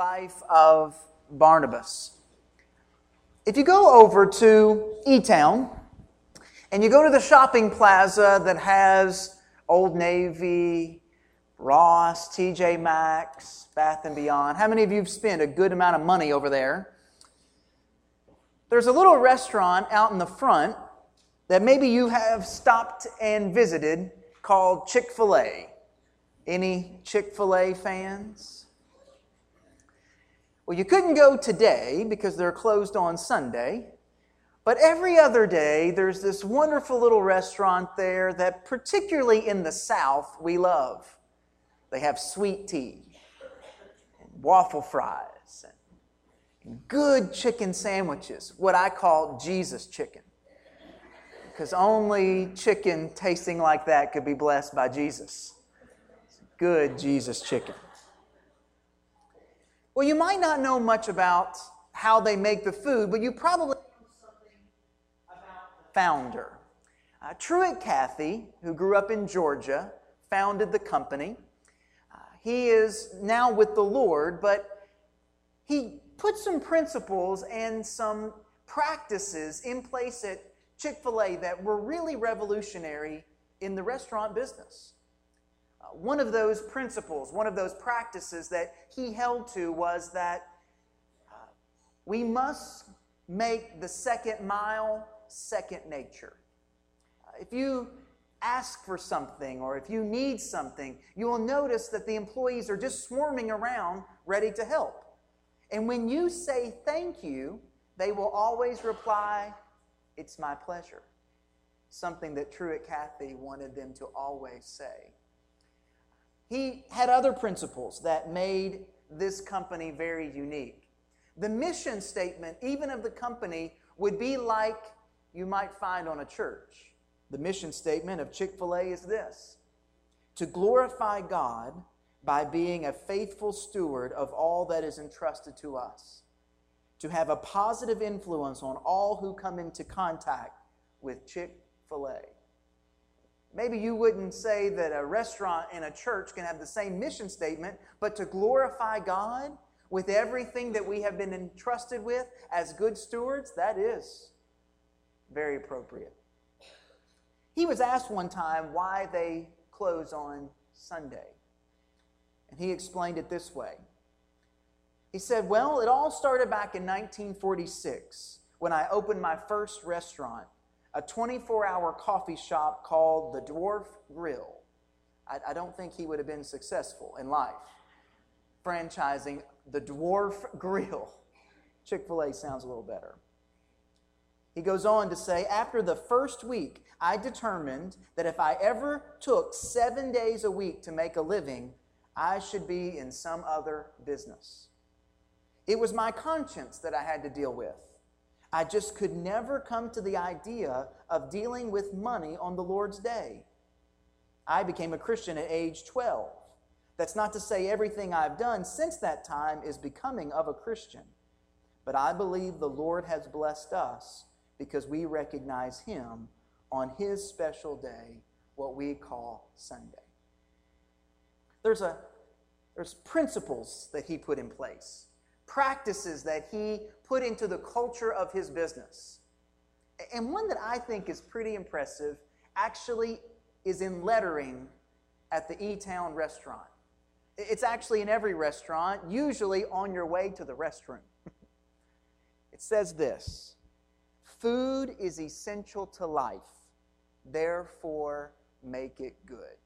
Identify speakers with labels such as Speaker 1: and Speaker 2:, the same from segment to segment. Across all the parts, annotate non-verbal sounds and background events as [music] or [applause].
Speaker 1: life of Barnabas. If you go over to E Town and you go to the shopping plaza that has Old Navy, Ross, TJ Maxx, Bath and Beyond, how many of you have spent a good amount of money over there? There's a little restaurant out in the front that maybe you have stopped and visited called Chick fil A. Any Chick fil A fans? Well, you couldn't go today because they're closed on Sunday. But every other day, there's this wonderful little restaurant there that, particularly in the South, we love. They have sweet tea, and waffle fries, and good chicken sandwiches, what I call Jesus chicken. Because only chicken tasting like that could be blessed by Jesus. Good Jesus chicken. Well, you might not know much about how they make the food, but you probably know something about the founder. Uh, Truett Cathy, who grew up in Georgia, founded the company. Uh, he is now with the Lord, but he put some principles and some practices in place at Chick fil A that were really revolutionary in the restaurant business. One of those principles, one of those practices that he held to was that uh, we must make the second mile second nature. Uh, if you ask for something or if you need something, you will notice that the employees are just swarming around ready to help. And when you say thank you, they will always reply, It's my pleasure. Something that Truett Cathy wanted them to always say. He had other principles that made this company very unique. The mission statement, even of the company, would be like you might find on a church. The mission statement of Chick fil A is this to glorify God by being a faithful steward of all that is entrusted to us, to have a positive influence on all who come into contact with Chick fil A. Maybe you wouldn't say that a restaurant and a church can have the same mission statement, but to glorify God with everything that we have been entrusted with as good stewards, that is very appropriate. He was asked one time why they close on Sunday. And he explained it this way. He said, Well, it all started back in 1946 when I opened my first restaurant a 24 hour coffee shop called the Dwarf Grill. I, I, don't think he would have been successful in life franchising the Dwarf Grill. Chick fil A sounds a little better. He goes on to say, after the first week, I determined that if I ever took seven days a week to make a living, I should be in some other business. It was my conscience that I had to deal with. I just could never come to the idea of dealing with money on the Lord's day. I became a Christian at age 12. That's not to say everything I've done since that time is becoming of a Christian. But I believe the Lord has blessed us because we recognize Him on His special day, what we call Sunday. There's, a, there's principles that He put in place practices that he put into the culture of his business. And one that I think is pretty impressive actually is in lettering at the E Town restaurant. It's actually in every restaurant, usually on your way to the restroom. [laughs] it says this Food is essential to life, therefore make it good.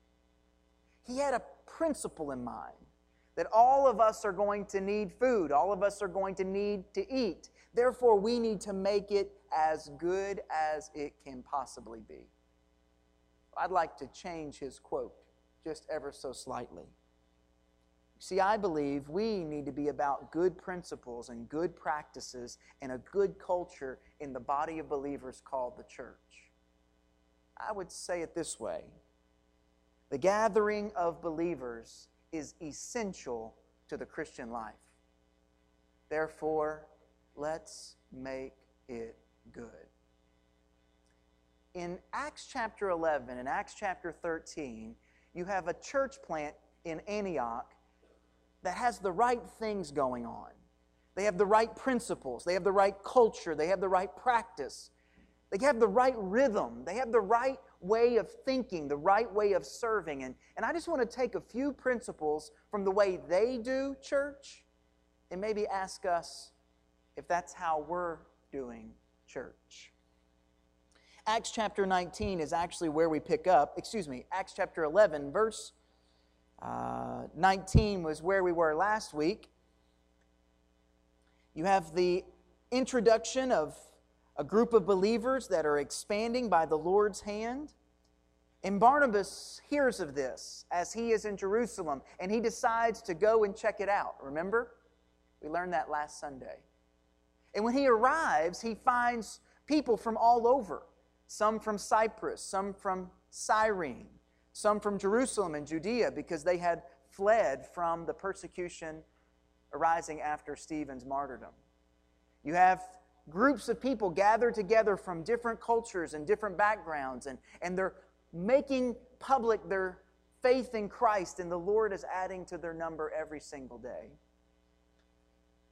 Speaker 1: He had a principle in mind that all of us are going to need food, all of us are going to need to eat. Therefore, we need to make it as good as it can possibly be. I'd like to change his quote just ever so slightly. See, I believe we need to be about good principles and good practices and a good culture in the body of believers called the church. I would say it this way the gathering of believers is essential to the Christian life. Therefore, let's make it good. In Acts chapter 11 and Acts chapter 13, you have a church plant in Antioch that has the right things going on. They have the right principles, they have the right culture, they have the right practice, they have the right rhythm, they have the right way of thinking, the right way of serving. And, and I just want to take a few principles from the way they do church and maybe ask us if that's how we're doing church. Acts chapter 19 is actually where we pick up, excuse me, Acts chapter 11, verse uh, 19 was where we were last week. You have the introduction of a group of believers that are expanding by the Lord's hand. And Barnabas hears of this as he is in Jerusalem and he decides to go and check it out. Remember? We learned that last Sunday. And when he arrives, he finds people from all over some from Cyprus, some from Cyrene, some from Jerusalem and Judea because they had fled from the persecution arising after Stephen's martyrdom. You have groups of people gathered together from different cultures and different backgrounds, and, and they're making public their faith in Christ, and the Lord is adding to their number every single day.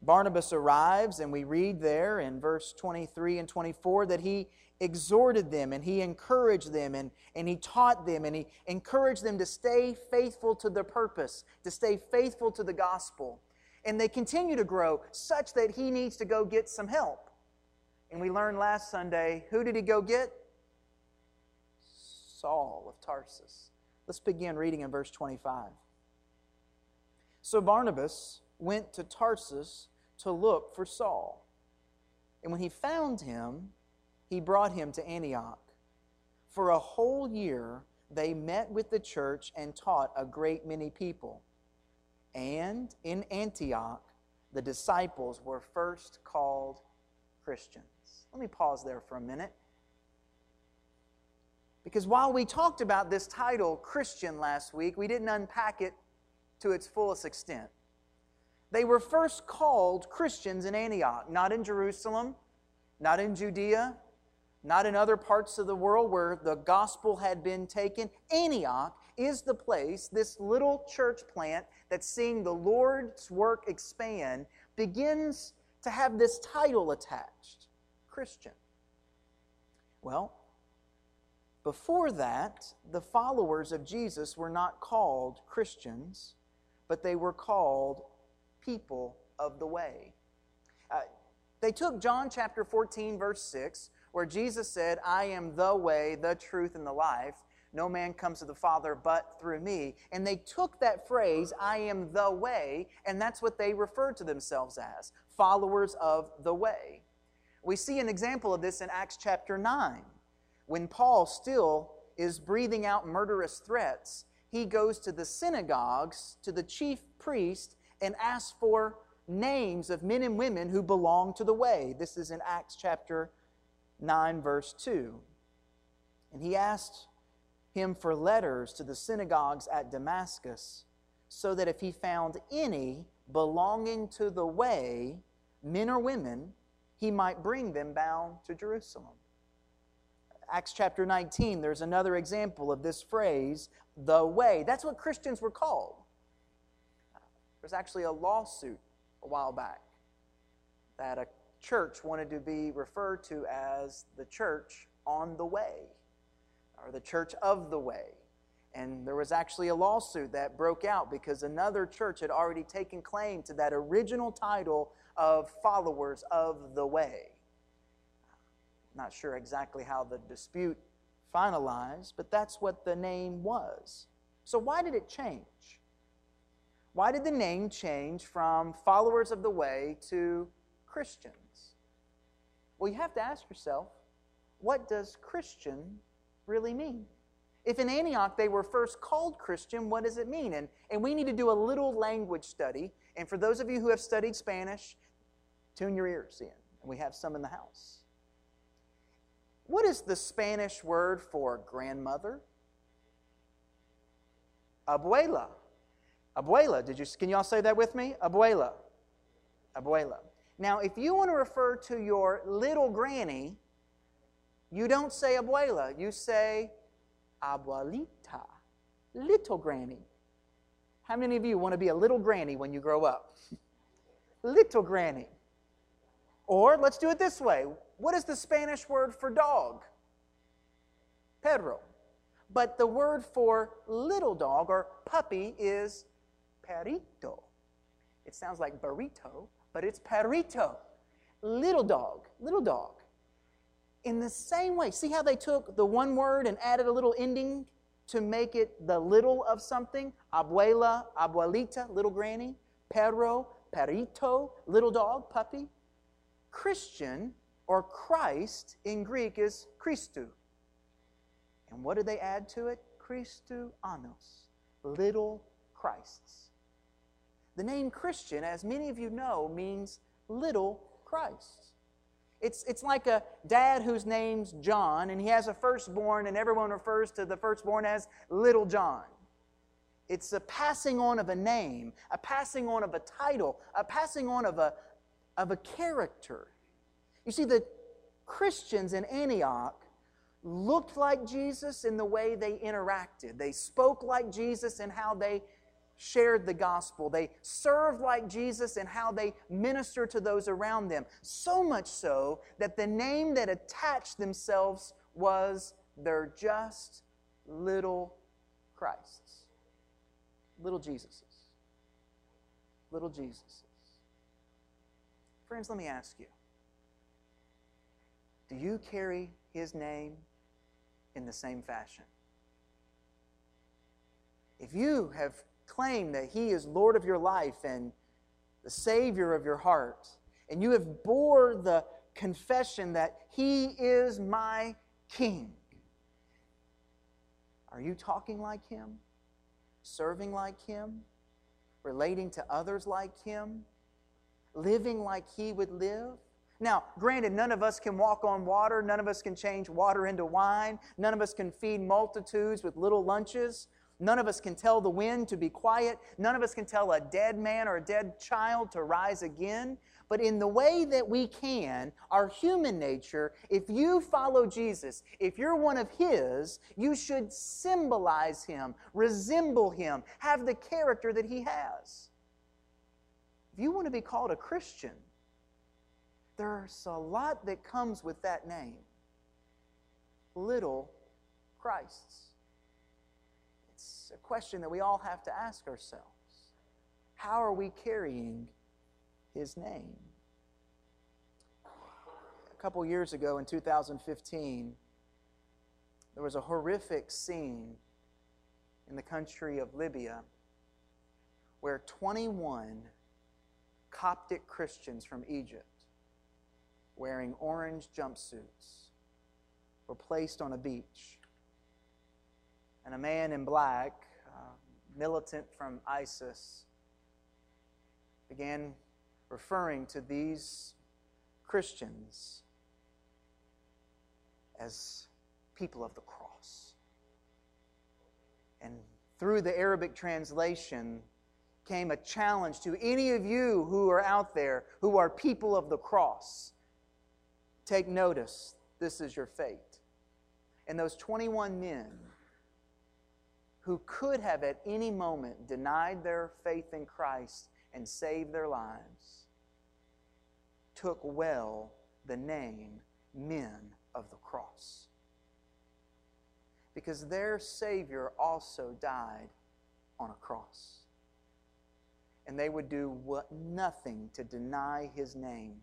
Speaker 1: Barnabas arrives, and we read there in verse 23 and 24 that he exhorted them and he encouraged them and, and he taught them and he encouraged them to stay faithful to the purpose, to stay faithful to the gospel. And they continue to grow such that he needs to go get some help. And we learned last Sunday who did he go get? Saul of Tarsus. Let's begin reading in verse 25. So Barnabas went to Tarsus to look for Saul. And when he found him, he brought him to Antioch. For a whole year, they met with the church and taught a great many people. And in Antioch, the disciples were first called Christians. Let me pause there for a minute. Because while we talked about this title, Christian, last week, we didn't unpack it to its fullest extent. They were first called Christians in Antioch, not in Jerusalem, not in Judea, not in other parts of the world where the gospel had been taken. Antioch is the place, this little church plant that's seeing the Lord's work expand, begins to have this title attached Christian. Well, before that, the followers of Jesus were not called Christians, but they were called people of the way. Uh, they took John chapter 14, verse 6, where Jesus said, I am the way, the truth, and the life. No man comes to the Father but through me. And they took that phrase, I am the way, and that's what they referred to themselves as followers of the way. We see an example of this in Acts chapter 9. When Paul still is breathing out murderous threats, he goes to the synagogues, to the chief priest, and asks for names of men and women who belong to the way. This is in Acts chapter 9, verse 2. And he asked him for letters to the synagogues at Damascus, so that if he found any belonging to the way, men or women, he might bring them bound to Jerusalem. Acts chapter 19, there's another example of this phrase, the way. That's what Christians were called. There's actually a lawsuit a while back that a church wanted to be referred to as the church on the way or the church of the way. And there was actually a lawsuit that broke out because another church had already taken claim to that original title of followers of the way. Not sure exactly how the dispute finalized, but that's what the name was. So, why did it change? Why did the name change from followers of the way to Christians? Well, you have to ask yourself what does Christian really mean? If in Antioch they were first called Christian, what does it mean? And, and we need to do a little language study. And for those of you who have studied Spanish, tune your ears in. And we have some in the house. What is the Spanish word for grandmother? Abuela. Abuela. Did you, can y'all say that with me? Abuela. Abuela. Now, if you want to refer to your little granny, you don't say abuela, you say abuelita, little granny. How many of you want to be a little granny when you grow up? [laughs] little granny. Or let's do it this way. What is the Spanish word for dog? Perro. But the word for little dog or puppy is perrito. It sounds like burrito, but it's perrito. Little dog, little dog. In the same way, see how they took the one word and added a little ending to make it the little of something? Abuela, abuelita, little granny. Perro, perrito, little dog, puppy. Christian or Christ in Greek is Christou. And what did they add to it? Christou-anos, little Christs. The name Christian, as many of you know, means little Christ. It's, it's like a dad whose name's John, and he has a firstborn, and everyone refers to the firstborn as Little John. It's a passing on of a name, a passing on of a title, a passing on of a, of a character. You see, the Christians in Antioch looked like Jesus in the way they interacted. They spoke like Jesus in how they shared the gospel. They served like Jesus in how they ministered to those around them. So much so that the name that attached themselves was their just little Christs. Little Jesuses. Little Jesuses. Friends, let me ask you do you carry his name in the same fashion? If you have claimed that he is Lord of your life and the Savior of your heart, and you have bore the confession that he is my King, are you talking like him? Serving like him? Relating to others like him? Living like he would live? Now, granted, none of us can walk on water. None of us can change water into wine. None of us can feed multitudes with little lunches. None of us can tell the wind to be quiet. None of us can tell a dead man or a dead child to rise again. But in the way that we can, our human nature, if you follow Jesus, if you're one of His, you should symbolize Him, resemble Him, have the character that He has. If you want to be called a Christian, there's a lot that comes with that name little Christs. It's a question that we all have to ask ourselves. How are we carrying his name? A couple years ago in 2015, there was a horrific scene in the country of Libya where 21 Coptic Christians from Egypt wearing orange jumpsuits were placed on a beach. And a man in black, uh, militant from ISIS, began referring to these Christians as people of the cross. And through the Arabic translation came a challenge to any of you who are out there who are people of the cross Take notice, this is your fate. And those 21 men who could have at any moment denied their faith in Christ and saved their lives took well the name men of the cross. Because their Savior also died on a cross. And they would do what, nothing to deny his name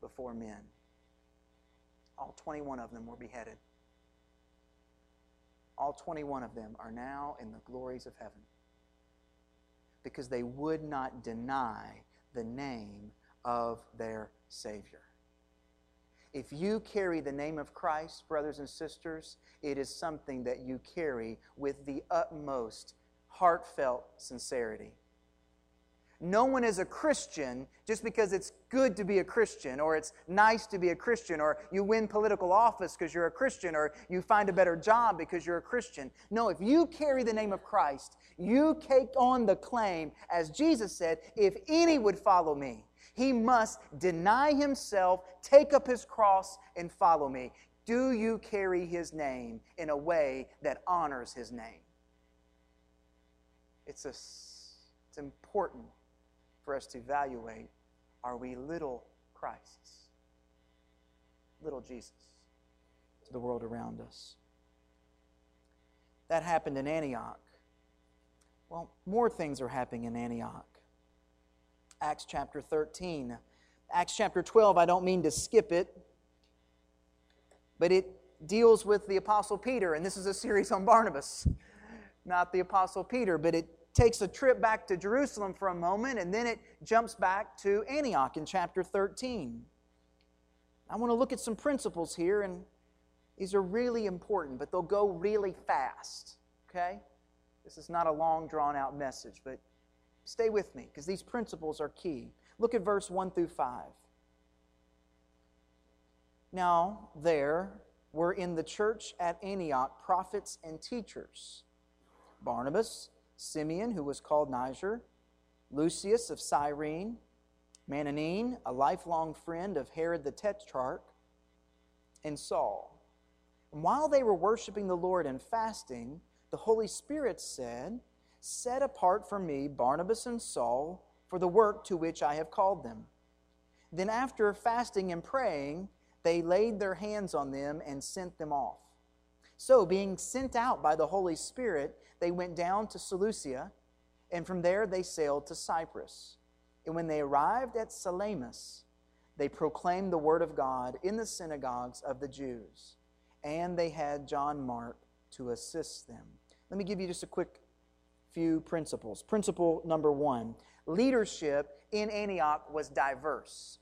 Speaker 1: before men. All 21 of them were beheaded. All 21 of them are now in the glories of heaven because they would not deny the name of their Savior. If you carry the name of Christ, brothers and sisters, it is something that you carry with the utmost heartfelt sincerity. No one is a Christian just because it's good to be a Christian, or it's nice to be a Christian, or you win political office because you're a Christian, or you find a better job because you're a Christian. No, if you carry the name of Christ, you take on the claim, as Jesus said, if any would follow me, he must deny himself, take up his cross, and follow me. Do you carry his name in a way that honors his name? It's a It's important for us to evaluate are we little Christs? Little Jesus to the world around us. That happened in Antioch. Well, more things are happening in Antioch. Acts chapter 13. Acts chapter 12, I don't mean to skip it, but it deals with the Apostle Peter, and this is a series on Barnabas, not the Apostle Peter, but it takes a trip back to Jerusalem for a moment, and then it jumps back to Antioch in chapter 13. I want to look at some principles here, and these are really important, but they'll go really fast, okay? This is not a long, drawn out message, but stay with me because these principles are key. Look at verse 1 through 5. Now, there were in the church at Antioch prophets and teachers Barnabas, Simeon, who was called Niger, Lucius of Cyrene, Manaen, a lifelong friend of Herod the Tetrarch, and Saul. And while they were worshiping the Lord and fasting, the Holy Spirit said, Set apart for me Barnabas and Saul for the work to which I have called them. Then, after fasting and praying, they laid their hands on them and sent them off. So, being sent out by the Holy Spirit, they went down to Seleucia, and from there they sailed to Cyprus. And when they arrived at Salamis, they proclaimed the word of God in the synagogues of the Jews, and they had John Mark to assist them. Let me give you just a quick few principles. Principle number one leadership in Antioch was diverse.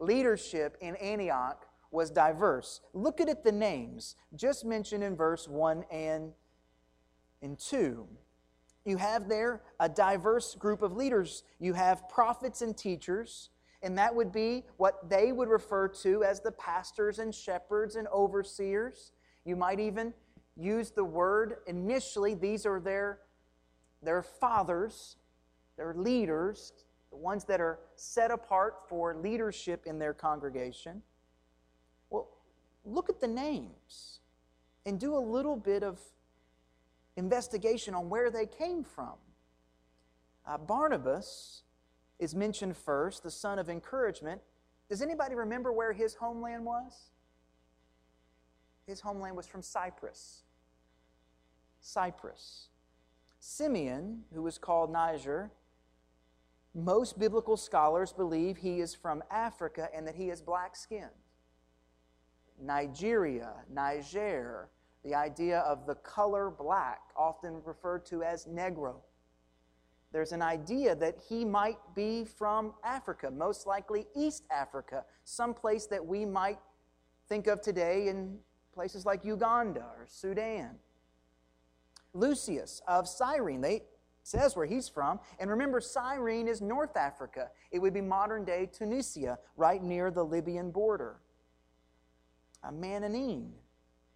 Speaker 1: Leadership in Antioch was diverse. Look at it, the names just mentioned in verse 1 and in 2. You have there a diverse group of leaders. You have prophets and teachers, and that would be what they would refer to as the pastors and shepherds and overseers. You might even use the word initially, these are their, their fathers, their leaders, the ones that are set apart for leadership in their congregation. Look at the names and do a little bit of investigation on where they came from. Uh, Barnabas is mentioned first, the son of encouragement. Does anybody remember where his homeland was? His homeland was from Cyprus. Cyprus. Simeon, who was called Niger, most biblical scholars believe he is from Africa and that he is black skinned. Nigeria, Niger, the idea of the color black, often referred to as Negro. There's an idea that he might be from Africa, most likely East Africa, some place that we might think of today in places like Uganda or Sudan. Lucius of Cyrene. They says where he's from. And remember, Cyrene is North Africa. It would be modern day Tunisia, right near the Libyan border. A Manaen.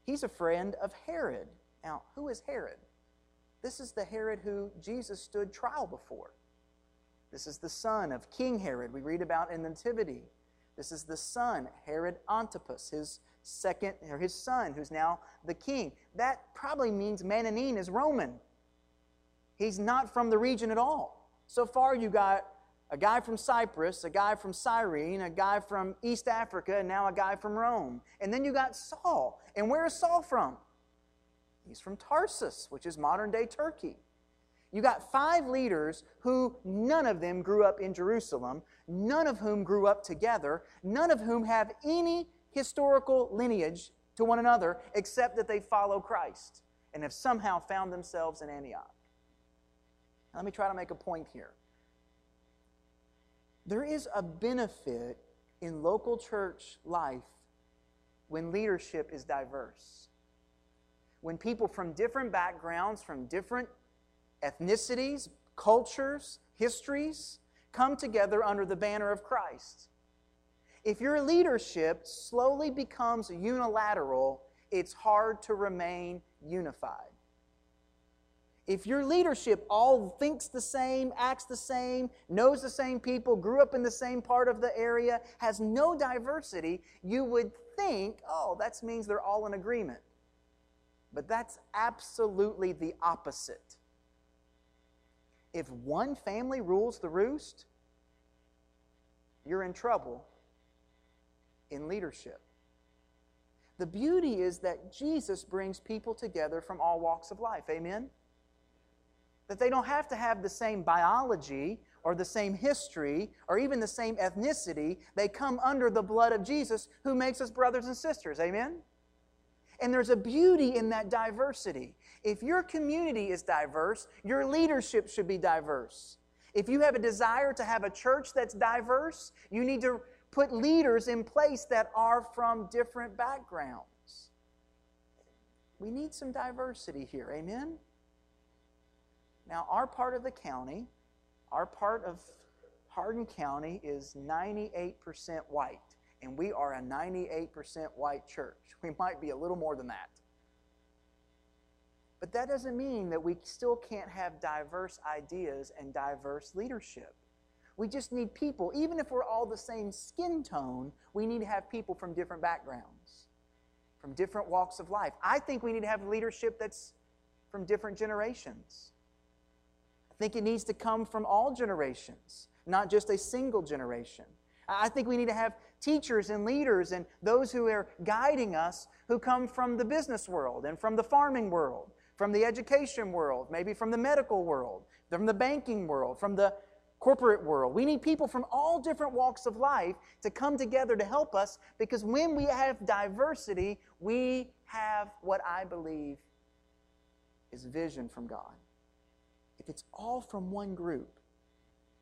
Speaker 1: He's a friend of Herod. Now, who is Herod? This is the Herod who Jesus stood trial before. This is the son of King Herod, we read about in the Nativity. This is the son, Herod Antipas, his second, or his son, who's now the king. That probably means Manaen is Roman. He's not from the region at all. So far, you got a guy from Cyprus, a guy from Cyrene, a guy from East Africa, and now a guy from Rome. And then you got Saul. And where is Saul from? He's from Tarsus, which is modern day Turkey. You got five leaders who none of them grew up in Jerusalem, none of whom grew up together, none of whom have any historical lineage to one another except that they follow Christ and have somehow found themselves in Antioch. Now, let me try to make a point here. There is a benefit in local church life when leadership is diverse. When people from different backgrounds, from different ethnicities, cultures, histories, come together under the banner of Christ. If your leadership slowly becomes unilateral, it's hard to remain unified. If your leadership all thinks the same, acts the same, knows the same people, grew up in the same part of the area, has no diversity, you would think, oh, that means they're all in agreement. But that's absolutely the opposite. If one family rules the roost, you're in trouble in leadership. The beauty is that Jesus brings people together from all walks of life. Amen? That they don't have to have the same biology or the same history or even the same ethnicity. They come under the blood of Jesus who makes us brothers and sisters. Amen? And there's a beauty in that diversity. If your community is diverse, your leadership should be diverse. If you have a desire to have a church that's diverse, you need to put leaders in place that are from different backgrounds. We need some diversity here. Amen? Now, our part of the county, our part of Hardin County is 98% white, and we are a 98% white church. We might be a little more than that. But that doesn't mean that we still can't have diverse ideas and diverse leadership. We just need people, even if we're all the same skin tone, we need to have people from different backgrounds, from different walks of life. I think we need to have leadership that's from different generations. Think it needs to come from all generations, not just a single generation. I think we need to have teachers and leaders and those who are guiding us who come from the business world and from the farming world, from the education world, maybe from the medical world, from the banking world, from the corporate world. We need people from all different walks of life to come together to help us because when we have diversity, we have what I believe is vision from God. If it's all from one group,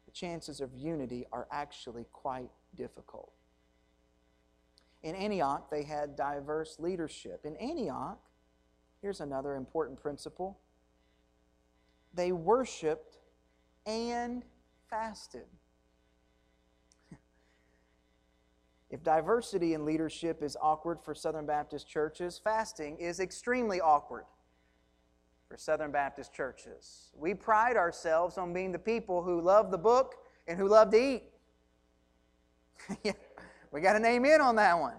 Speaker 1: the chances of unity are actually quite difficult. In Antioch, they had diverse leadership. In Antioch, here's another important principle they worshiped and fasted. [laughs] If diversity in leadership is awkward for Southern Baptist churches, fasting is extremely awkward for Southern Baptist churches. We pride ourselves on being the people who love the book and who love to eat. [laughs] we got an amen on that one.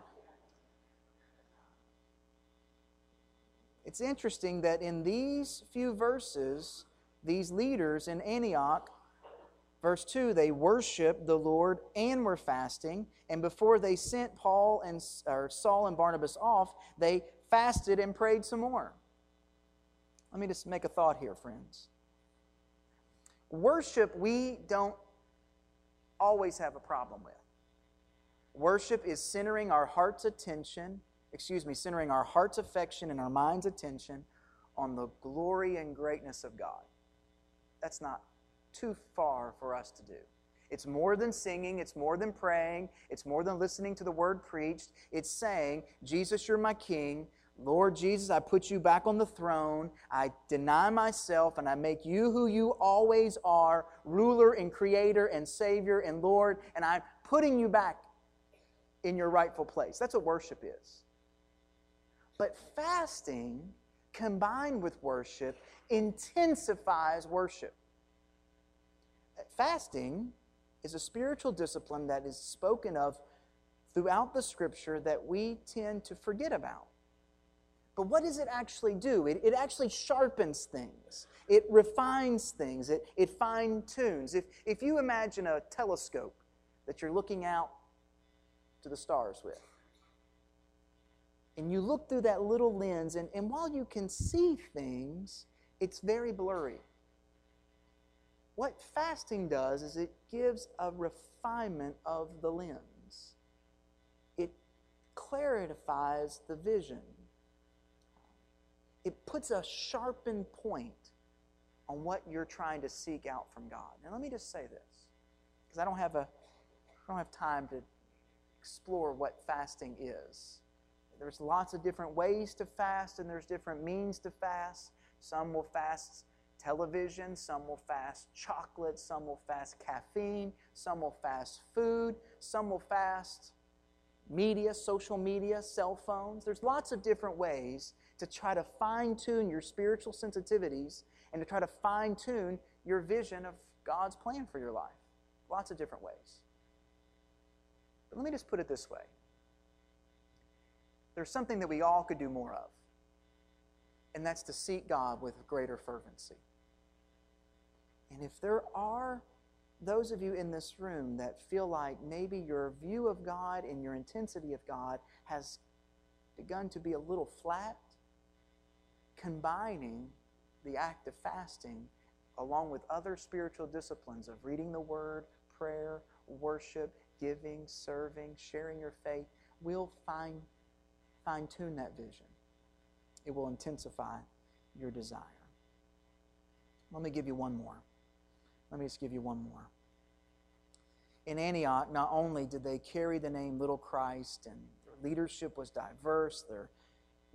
Speaker 1: It's interesting that in these few verses, these leaders in Antioch Verse 2 they worshiped the Lord and were fasting. And before they sent Paul and or Saul and Barnabas off, they fasted and prayed some more. Let me just make a thought here, friends. Worship, we don't always have a problem with. Worship is centering our heart's attention, excuse me, centering our heart's affection and our mind's attention on the glory and greatness of God. That's not too far for us to do. It's more than singing, it's more than praying, it's more than listening to the word preached. It's saying, Jesus, you're my king. Lord Jesus, I put you back on the throne. I deny myself and I make you who you always are, ruler and creator and savior and Lord, and I'm putting you back in your rightful place. That's what worship is. But fasting combined with worship intensifies worship fasting is a spiritual discipline that is spoken of throughout the scripture that we tend to forget about. But what does it actually do? It, it actually sharpens things, it refines things, it, it fine tunes. If, if you imagine a telescope that you're looking out to the stars with, and you look through that little lens, and, and while you can see things, it's very blurry. What fasting does is it gives a refinement of the lens, it clarifies the vision, it puts a sharpened point on what you're trying to seek out from God. Now, let me just say this, because I don't have a I don't have time to explore what fasting is. There's lots of different ways to fast, and there's different means to fast. Some will fast television, some will fast chocolate, some will fast caffeine, some will fast food, some will fast media, social media, cell phones. There's lots of different ways to try to fine tune your spiritual sensitivities and to try to fine tune your vision of God's plan for your life. Lots of different ways. But let me just put it this way there's something that we all could do more of, and that's to seek God with greater fervency. And if there are those of you in this room that feel like maybe your view of God and your intensity of God has begun to be a little flat, combining the act of fasting along with other spiritual disciplines of reading the Word, prayer, worship, giving, serving, sharing your faith, will fine, fine tune that vision. It will intensify your desire. Let me give you one more. Let me just give you one more. In Antioch, not only did they carry the name Little Christ and their leadership was diverse, their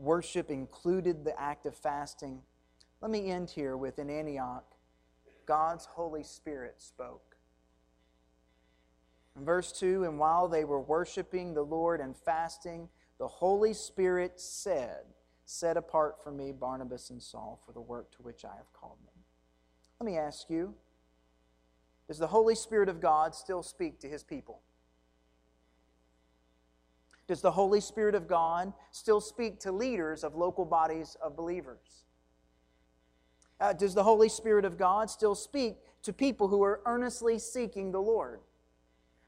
Speaker 1: worship included the act of fasting. Let me end here with in Antioch, God's Holy Spirit spoke. In verse 2, and while they were worshiping the Lord and fasting, the Holy Spirit said, Set apart for me Barnabas and Saul for the work to which I have called them. Let me ask you Does the Holy Spirit of God still speak to his people? Does the Holy Spirit of God still speak to leaders of local bodies of believers? Uh, does the Holy Spirit of God still speak to people who are earnestly seeking the Lord?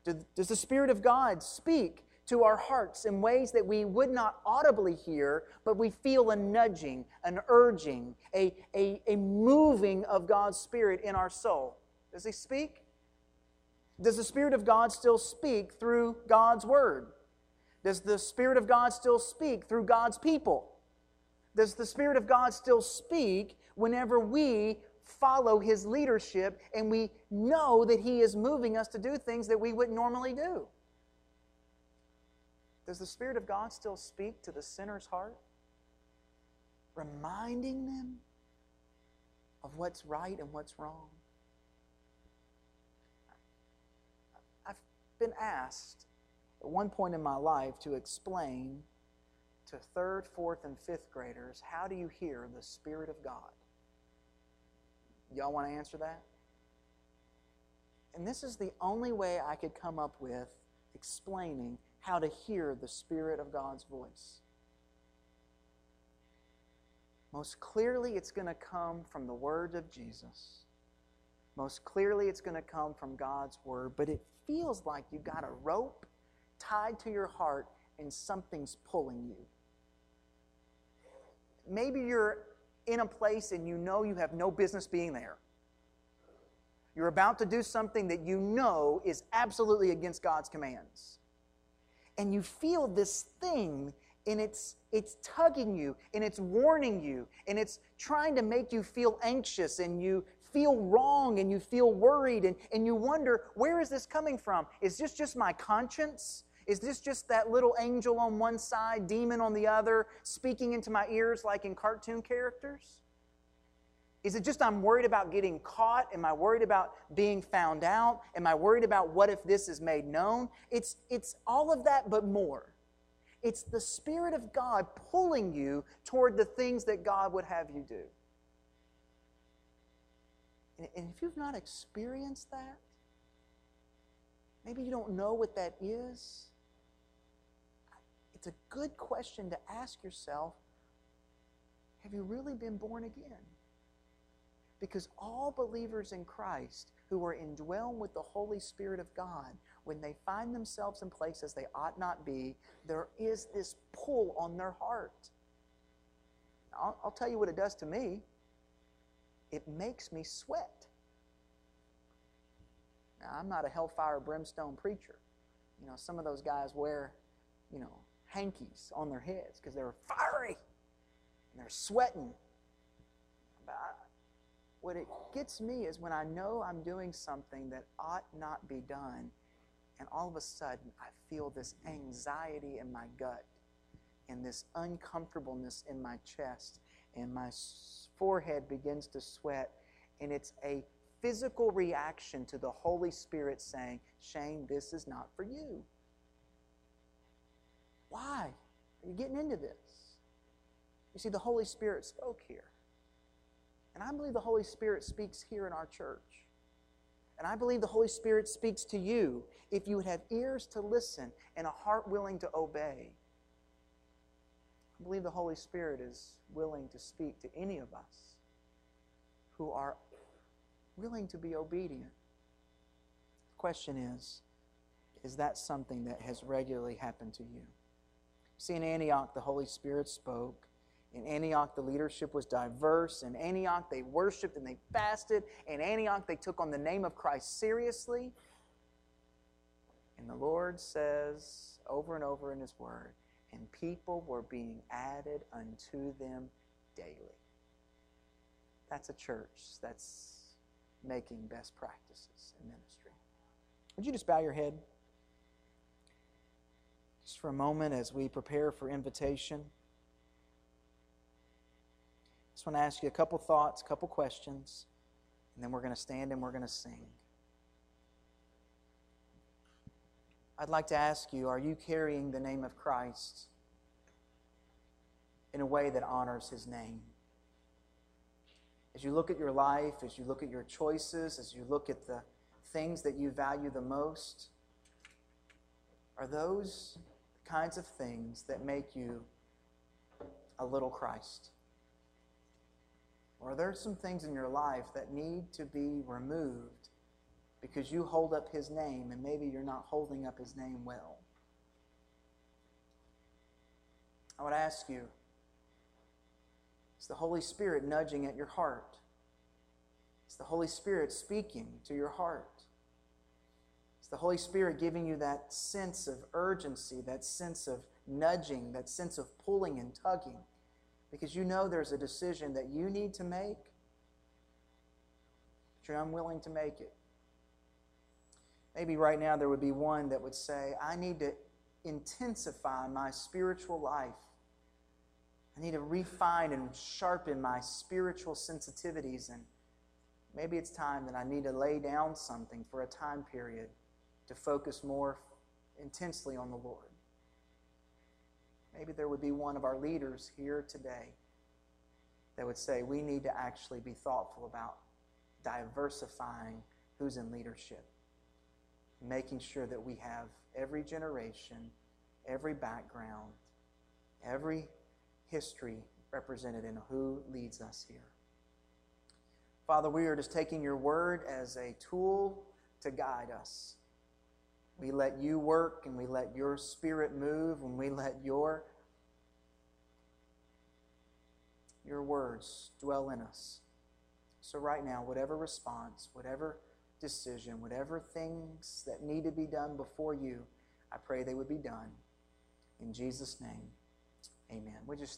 Speaker 1: Does the Spirit of God speak to our hearts in ways that we would not audibly hear, but we feel a nudging, an urging, a, a, a moving of God's Spirit in our soul? Does He speak? Does the Spirit of God still speak through God's Word? Does the Spirit of God still speak through God's people? Does the Spirit of God still speak whenever we follow His leadership and we know that He is moving us to do things that we wouldn't normally do? Does the Spirit of God still speak to the sinner's heart? Reminding them of what's right and what's wrong? I've been asked at one point in my life to explain to third, fourth, and fifth graders how do you hear the Spirit of God? Y'all want to answer that? And this is the only way I could come up with explaining how to hear the Spirit of God's voice. Most clearly, it's going to come from the words of Jesus. Most clearly, it's going to come from God's Word, but it feels like you've got a rope tied to your heart and something's pulling you. Maybe you're in a place and you know you have no business being there. You're about to do something that you know is absolutely against God's commands. And you feel this thing and it's it's tugging you and it's warning you and it's trying to make you feel anxious and you feel wrong and you feel worried and, and you wonder where is this coming from is this just my conscience is this just that little angel on one side, demon on the other, speaking into my ears like in cartoon characters? Is it just I'm worried about getting caught? Am I worried about being found out? Am I worried about what if this is made known? It's, it's all of that, but more. It's the Spirit of God pulling you toward the things that God would have you do. And if you've not experienced that, maybe you don't know what that is, it's a good question to ask yourself have you really been born again? Because all believers in Christ who are indwelled with the Holy Spirit of God, when they find themselves in places they ought not be, there is this pull on their heart. I'll, I'll tell you what it does to me it makes me sweat. Now, I'm not a hellfire brimstone preacher. You know, some of those guys wear, you know, hankies on their heads because they're fiery and they're sweating. But what it gets me is when I know I'm doing something that ought not be done, and all of a sudden I feel this anxiety in my gut and this uncomfortableness in my chest, and my forehead begins to sweat, and it's a physical reaction to the Holy Spirit saying, Shane, this is not for you. Why are you getting into this? You see, the Holy Spirit spoke here. And I believe the Holy Spirit speaks here in our church. And I believe the Holy Spirit speaks to you if you would have ears to listen and a heart willing to obey. I believe the Holy Spirit is willing to speak to any of us who are willing to be obedient. The question is is that something that has regularly happened to you? See, in Antioch, the Holy Spirit spoke. In Antioch, the leadership was diverse. In Antioch, they worshiped and they fasted. In Antioch, they took on the name of Christ seriously. And the Lord says over and over in His Word, and people were being added unto them daily. That's a church that's making best practices in ministry. Would you just bow your head? Just for a moment as we prepare for invitation. I just want to ask you a couple thoughts, a couple questions, and then we're going to stand and we're going to sing. I'd like to ask you are you carrying the name of Christ in a way that honors his name? As you look at your life, as you look at your choices, as you look at the things that you value the most, are those kinds of things that make you a little Christ? Or are there some things in your life that need to be removed because you hold up His name and maybe you're not holding up His name well? I would ask you is the Holy Spirit nudging at your heart? Is the Holy Spirit speaking to your heart? Is the Holy Spirit giving you that sense of urgency, that sense of nudging, that sense of pulling and tugging? Because you know there's a decision that you need to make, but you're unwilling to make it. Maybe right now there would be one that would say, I need to intensify my spiritual life. I need to refine and sharpen my spiritual sensitivities. And maybe it's time that I need to lay down something for a time period to focus more intensely on the Lord. Maybe there would be one of our leaders here today that would say we need to actually be thoughtful about diversifying who's in leadership, making sure that we have every generation, every background, every history represented in who leads us here. Father, we are just taking your word as a tool to guide us. We let you work and we let your spirit move and we let your your words dwell in us. So right now, whatever response, whatever decision, whatever things that need to be done before you, I pray they would be done. In Jesus' name, amen. We just